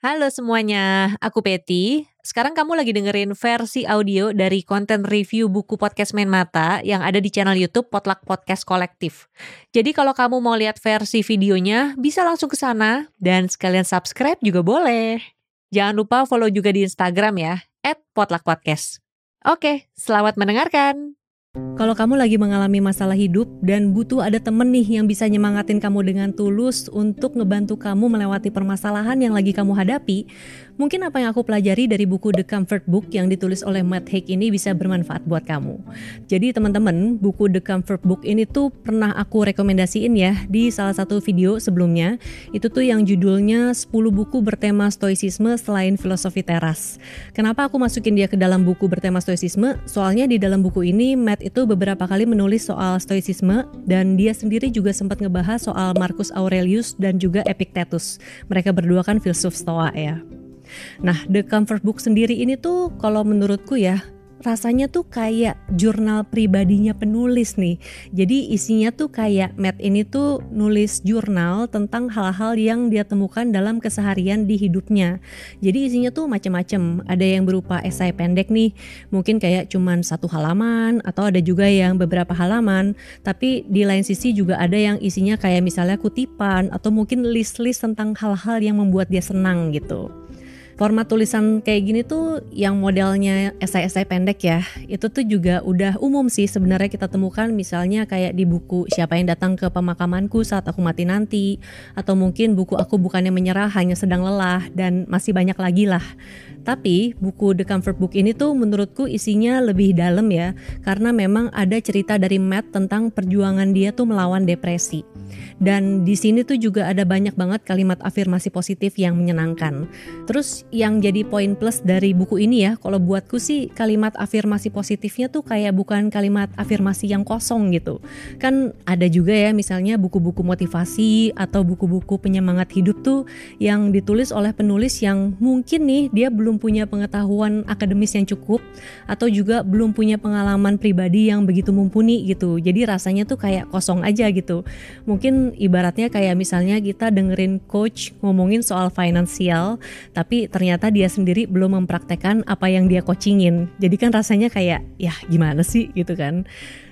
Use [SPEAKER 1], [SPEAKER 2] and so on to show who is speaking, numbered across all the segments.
[SPEAKER 1] Halo semuanya, aku Peti. Sekarang kamu lagi dengerin versi audio dari konten review buku podcast Main Mata yang ada di channel YouTube Potluck Podcast Kolektif. Jadi kalau kamu mau lihat versi videonya, bisa langsung ke sana dan sekalian subscribe juga boleh. Jangan lupa follow juga di Instagram ya, @potluckpodcast. Oke, selamat mendengarkan.
[SPEAKER 2] Kalau kamu lagi mengalami masalah hidup dan butuh ada temen nih yang bisa nyemangatin kamu dengan tulus untuk ngebantu kamu melewati permasalahan yang lagi kamu hadapi, mungkin apa yang aku pelajari dari buku The Comfort Book yang ditulis oleh Matt Haig ini bisa bermanfaat buat kamu. Jadi teman-teman, buku The Comfort Book ini tuh pernah aku rekomendasiin ya di salah satu video sebelumnya. Itu tuh yang judulnya 10 buku bertema stoicisme selain filosofi teras. Kenapa aku masukin dia ke dalam buku bertema stoicisme? Soalnya di dalam buku ini Matt itu beberapa kali menulis soal stoicisme dan dia sendiri juga sempat ngebahas soal Marcus Aurelius dan juga Epictetus. Mereka berdua kan filsuf stoa ya. Nah, The Comfort Book sendiri ini tuh kalau menurutku ya rasanya tuh kayak jurnal pribadinya penulis nih. Jadi isinya tuh kayak Matt ini tuh nulis jurnal tentang hal-hal yang dia temukan dalam keseharian di hidupnya. Jadi isinya tuh macam-macam. Ada yang berupa esai pendek nih, mungkin kayak cuman satu halaman atau ada juga yang beberapa halaman. Tapi di lain sisi juga ada yang isinya kayak misalnya kutipan atau mungkin list-list tentang hal-hal yang membuat dia senang gitu format tulisan kayak gini tuh yang modelnya esai-esai pendek ya itu tuh juga udah umum sih sebenarnya kita temukan misalnya kayak di buku siapa yang datang ke pemakamanku saat aku mati nanti atau mungkin buku aku bukannya menyerah hanya sedang lelah dan masih banyak lagi lah tapi buku The Comfort Book ini tuh menurutku isinya lebih dalam ya karena memang ada cerita dari Matt tentang perjuangan dia tuh melawan depresi. Dan di sini tuh juga ada banyak banget kalimat afirmasi positif yang menyenangkan. Terus yang jadi poin plus dari buku ini ya, kalau buatku sih kalimat afirmasi positifnya tuh kayak bukan kalimat afirmasi yang kosong gitu. Kan ada juga ya misalnya buku-buku motivasi atau buku-buku penyemangat hidup tuh yang ditulis oleh penulis yang mungkin nih dia belum punya pengetahuan akademis yang cukup atau juga belum punya pengalaman pribadi yang begitu mumpuni gitu. Jadi rasanya tuh kayak kosong aja gitu. Mungkin ibaratnya kayak misalnya kita dengerin coach ngomongin soal finansial, tapi ternyata dia sendiri belum mempraktekkan apa yang dia coachingin. Jadi kan rasanya kayak ya gimana sih gitu kan.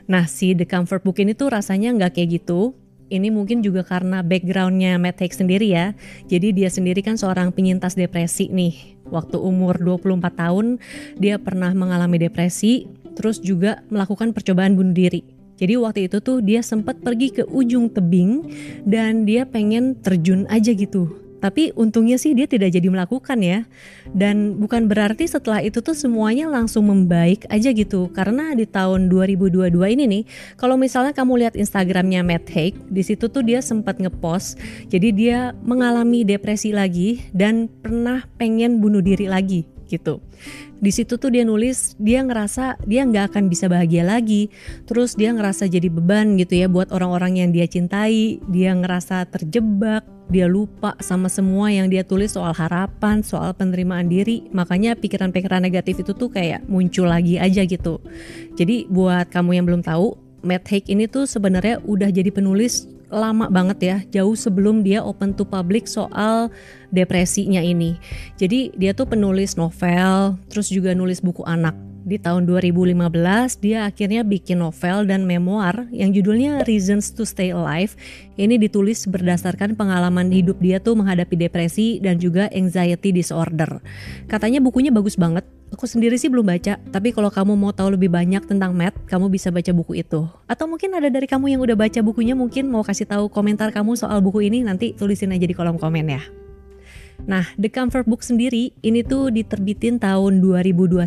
[SPEAKER 2] Nah si The Comfort Book ini tuh rasanya nggak kayak gitu ini mungkin juga karena backgroundnya Matt Haig sendiri ya. Jadi dia sendiri kan seorang penyintas depresi nih. Waktu umur 24 tahun dia pernah mengalami depresi, terus juga melakukan percobaan bunuh diri. Jadi waktu itu tuh dia sempat pergi ke ujung tebing dan dia pengen terjun aja gitu tapi untungnya sih dia tidak jadi melakukan ya. Dan bukan berarti setelah itu tuh semuanya langsung membaik aja gitu. Karena di tahun 2022 ini nih, kalau misalnya kamu lihat Instagramnya Matt Haig, di situ tuh dia sempat ngepost. Jadi dia mengalami depresi lagi dan pernah pengen bunuh diri lagi gitu. Di situ tuh dia nulis dia ngerasa dia nggak akan bisa bahagia lagi. Terus dia ngerasa jadi beban gitu ya buat orang-orang yang dia cintai. Dia ngerasa terjebak, dia lupa sama semua yang dia tulis soal harapan, soal penerimaan diri. Makanya pikiran-pikiran negatif itu tuh kayak muncul lagi aja gitu. Jadi buat kamu yang belum tahu, Matt Haig ini tuh sebenarnya udah jadi penulis lama banget ya, jauh sebelum dia open to public soal depresinya ini. Jadi dia tuh penulis novel, terus juga nulis buku anak. Di tahun 2015 dia akhirnya bikin novel dan memoir yang judulnya Reasons to Stay Alive. Ini ditulis berdasarkan pengalaman hidup dia tuh menghadapi depresi dan juga anxiety disorder. Katanya bukunya bagus banget, Aku sendiri sih belum baca, tapi kalau kamu mau tahu lebih banyak tentang Matt, kamu bisa baca buku itu. Atau mungkin ada dari kamu yang udah baca bukunya mungkin mau kasih tahu komentar kamu soal buku ini nanti tulisin aja di kolom komen ya. Nah, The Comfort Book sendiri ini tuh diterbitin tahun 2021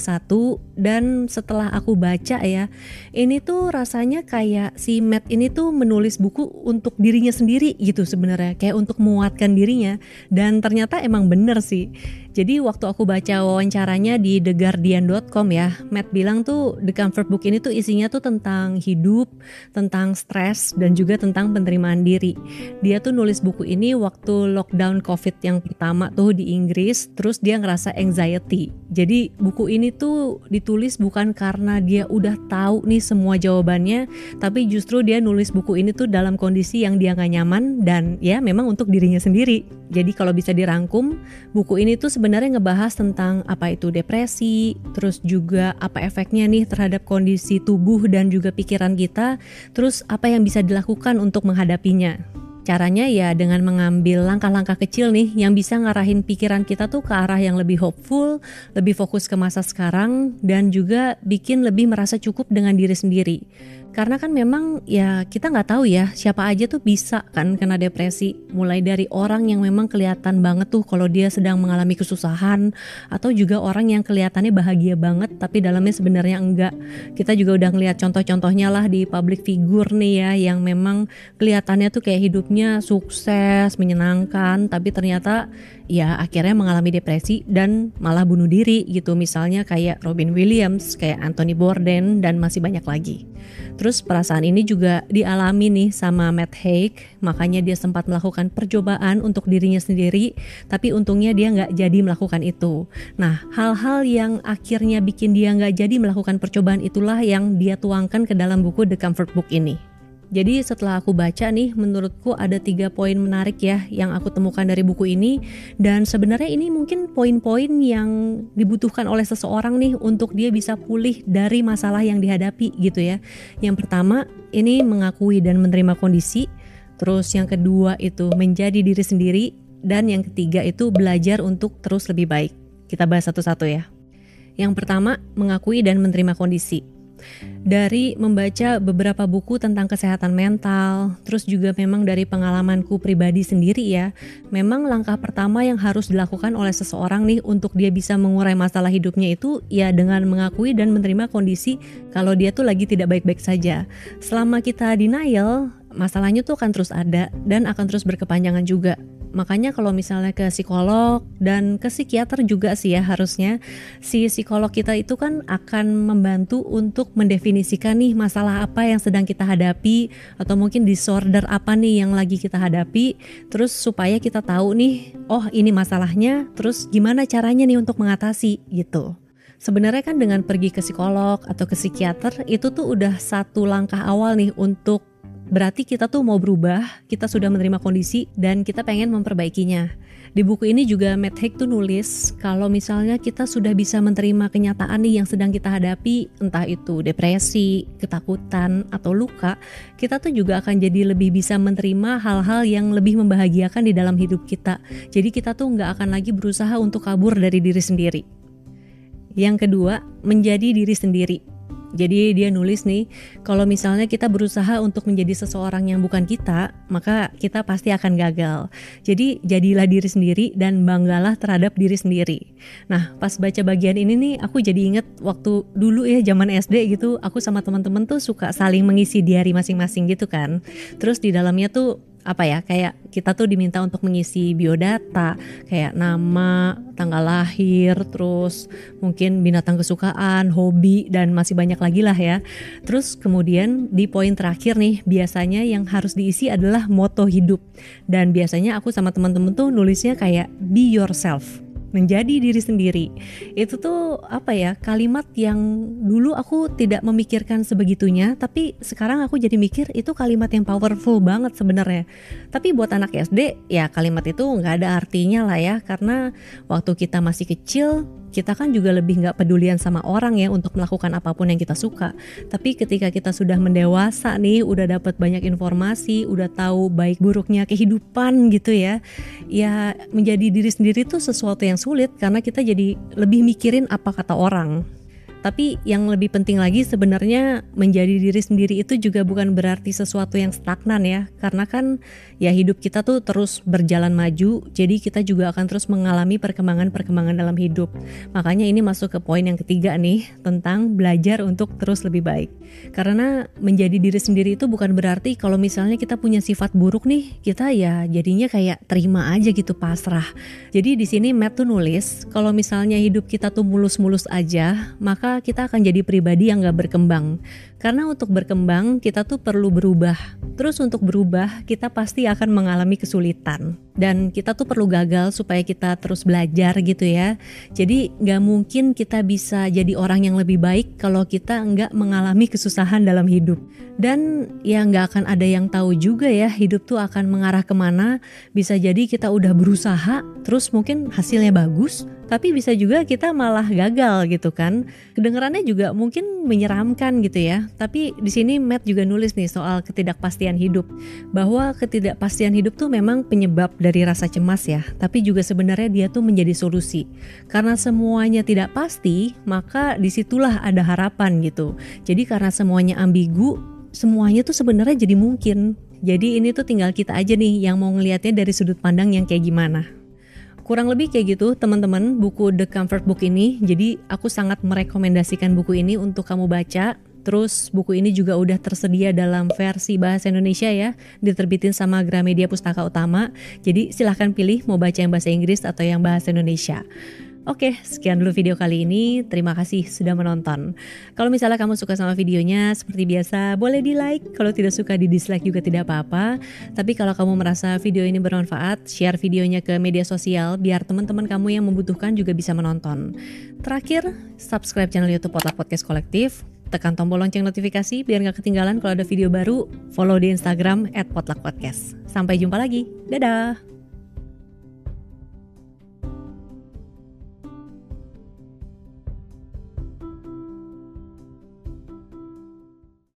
[SPEAKER 2] dan setelah aku baca ya, ini tuh rasanya kayak si Matt ini tuh menulis buku untuk dirinya sendiri gitu sebenarnya, kayak untuk menguatkan dirinya dan ternyata emang bener sih. Jadi waktu aku baca wawancaranya di theguardian.com ya, Matt bilang tuh The Comfort Book ini tuh isinya tuh tentang hidup, tentang stres, dan juga tentang penerimaan diri. Dia tuh nulis buku ini waktu lockdown COVID yang pertama tuh di Inggris, terus dia ngerasa anxiety. Jadi buku ini tuh ditulis bukan karena dia udah tahu nih semua jawabannya, tapi justru dia nulis buku ini tuh dalam kondisi yang dia gak nyaman dan ya memang untuk dirinya sendiri. Jadi kalau bisa dirangkum, buku ini tuh sebenarnya ngebahas tentang apa itu depresi, terus juga apa efeknya nih terhadap kondisi tubuh dan juga pikiran kita, terus apa yang bisa dilakukan untuk menghadapinya. Caranya ya dengan mengambil langkah-langkah kecil nih yang bisa ngarahin pikiran kita tuh ke arah yang lebih hopeful, lebih fokus ke masa sekarang, dan juga bikin lebih merasa cukup dengan diri sendiri. Karena kan memang ya kita nggak tahu ya siapa aja tuh bisa kan kena depresi. Mulai dari orang yang memang kelihatan banget tuh kalau dia sedang mengalami kesusahan atau juga orang yang kelihatannya bahagia banget tapi dalamnya sebenarnya enggak. Kita juga udah ngeliat contoh-contohnya lah di public figure nih ya yang memang kelihatannya tuh kayak hidupnya sukses, menyenangkan tapi ternyata ya akhirnya mengalami depresi dan malah bunuh diri gitu. Misalnya kayak Robin Williams, kayak Anthony Bourdain dan masih banyak lagi. Terus perasaan ini juga dialami nih sama Matt Haig, makanya dia sempat melakukan percobaan untuk dirinya sendiri, tapi untungnya dia nggak jadi melakukan itu. Nah, hal-hal yang akhirnya bikin dia nggak jadi melakukan percobaan itulah yang dia tuangkan ke dalam buku The Comfort Book ini. Jadi setelah aku baca nih, menurutku ada tiga poin menarik ya yang aku temukan dari buku ini. Dan sebenarnya ini mungkin poin-poin yang dibutuhkan oleh seseorang nih untuk dia bisa pulih dari masalah yang dihadapi gitu ya. Yang pertama, ini mengakui dan menerima kondisi. Terus yang kedua itu menjadi diri sendiri. Dan yang ketiga itu belajar untuk terus lebih baik. Kita bahas satu-satu ya. Yang pertama, mengakui dan menerima kondisi dari membaca beberapa buku tentang kesehatan mental, terus juga memang dari pengalamanku pribadi sendiri ya, memang langkah pertama yang harus dilakukan oleh seseorang nih untuk dia bisa mengurai masalah hidupnya itu ya dengan mengakui dan menerima kondisi kalau dia tuh lagi tidak baik-baik saja. Selama kita denial, masalahnya tuh akan terus ada dan akan terus berkepanjangan juga. Makanya kalau misalnya ke psikolog dan ke psikiater juga sih ya harusnya si psikolog kita itu kan akan membantu untuk mendefinisikan nih masalah apa yang sedang kita hadapi atau mungkin disorder apa nih yang lagi kita hadapi terus supaya kita tahu nih oh ini masalahnya terus gimana caranya nih untuk mengatasi gitu. Sebenarnya kan dengan pergi ke psikolog atau ke psikiater itu tuh udah satu langkah awal nih untuk Berarti kita tuh mau berubah, kita sudah menerima kondisi dan kita pengen memperbaikinya. Di buku ini juga Matt Haig tuh nulis kalau misalnya kita sudah bisa menerima kenyataan nih yang sedang kita hadapi, entah itu depresi, ketakutan, atau luka, kita tuh juga akan jadi lebih bisa menerima hal-hal yang lebih membahagiakan di dalam hidup kita. Jadi kita tuh nggak akan lagi berusaha untuk kabur dari diri sendiri. Yang kedua, menjadi diri sendiri. Jadi dia nulis nih, kalau misalnya kita berusaha untuk menjadi seseorang yang bukan kita, maka kita pasti akan gagal. Jadi jadilah diri sendiri dan banggalah terhadap diri sendiri. Nah, pas baca bagian ini nih, aku jadi inget waktu dulu ya zaman SD gitu, aku sama teman-teman tuh suka saling mengisi diary masing-masing gitu kan. Terus di dalamnya tuh apa ya kayak kita tuh diminta untuk mengisi biodata kayak nama, tanggal lahir, terus mungkin binatang kesukaan, hobi dan masih banyak lagi lah ya. Terus kemudian di poin terakhir nih biasanya yang harus diisi adalah moto hidup. Dan biasanya aku sama teman-teman tuh nulisnya kayak be yourself menjadi diri sendiri. Itu tuh apa ya kalimat yang dulu aku tidak memikirkan sebegitunya, tapi sekarang aku jadi mikir itu kalimat yang powerful banget sebenarnya. Tapi buat anak SD ya kalimat itu nggak ada artinya lah ya, karena waktu kita masih kecil kita kan juga lebih nggak pedulian sama orang ya untuk melakukan apa pun yang kita suka. Tapi ketika kita sudah mendewasa nih, udah dapat banyak informasi, udah tahu baik buruknya kehidupan gitu ya, ya menjadi diri sendiri tuh sesuatu yang sulit karena kita jadi lebih mikirin apa kata orang. Tapi yang lebih penting lagi sebenarnya menjadi diri sendiri itu juga bukan berarti sesuatu yang stagnan ya. Karena kan ya hidup kita tuh terus berjalan maju, jadi kita juga akan terus mengalami perkembangan-perkembangan dalam hidup. Makanya ini masuk ke poin yang ketiga nih tentang belajar untuk terus lebih baik. Karena menjadi diri sendiri itu bukan berarti kalau misalnya kita punya sifat buruk nih, kita ya jadinya kayak terima aja gitu pasrah. Jadi di sini Matt tuh nulis kalau misalnya hidup kita tuh mulus-mulus aja, maka kita akan jadi pribadi yang gak berkembang. Karena untuk berkembang kita tuh perlu berubah. Terus untuk berubah kita pasti akan mengalami kesulitan. Dan kita tuh perlu gagal supaya kita terus belajar gitu ya. Jadi gak mungkin kita bisa jadi orang yang lebih baik kalau kita nggak mengalami kesusahan dalam hidup. Dan ya nggak akan ada yang tahu juga ya hidup tuh akan mengarah ke mana. Bisa jadi kita udah berusaha, terus mungkin hasilnya bagus, tapi bisa juga kita malah gagal gitu kan. Kedengarannya juga mungkin menyeramkan gitu ya. Tapi di sini Matt juga nulis nih soal ketidakpastian hidup. Bahwa ketidakpastian hidup tuh memang penyebab dari rasa cemas ya. Tapi juga sebenarnya dia tuh menjadi solusi. Karena semuanya tidak pasti, maka di situlah ada harapan gitu. Jadi karena semuanya ambigu, semuanya tuh sebenarnya jadi mungkin. Jadi ini tuh tinggal kita aja nih yang mau ngelihatnya dari sudut pandang yang kayak gimana. Kurang lebih kayak gitu teman-teman buku The Comfort Book ini. Jadi aku sangat merekomendasikan buku ini untuk kamu baca. Terus buku ini juga udah tersedia dalam versi bahasa Indonesia ya, diterbitin sama Gramedia Pustaka Utama. Jadi silahkan pilih mau baca yang bahasa Inggris atau yang bahasa Indonesia. Oke, sekian dulu video kali ini. Terima kasih sudah menonton. Kalau misalnya kamu suka sama videonya, seperti biasa, boleh di like. Kalau tidak suka di dislike juga tidak apa-apa. Tapi kalau kamu merasa video ini bermanfaat, share videonya ke media sosial biar teman-teman kamu yang membutuhkan juga bisa menonton. Terakhir, subscribe channel YouTube Potluck Podcast Kolektif. Tekan tombol lonceng notifikasi biar nggak ketinggalan kalau ada video baru. Follow di Instagram @potluckpodcast. Sampai jumpa lagi. Dadah.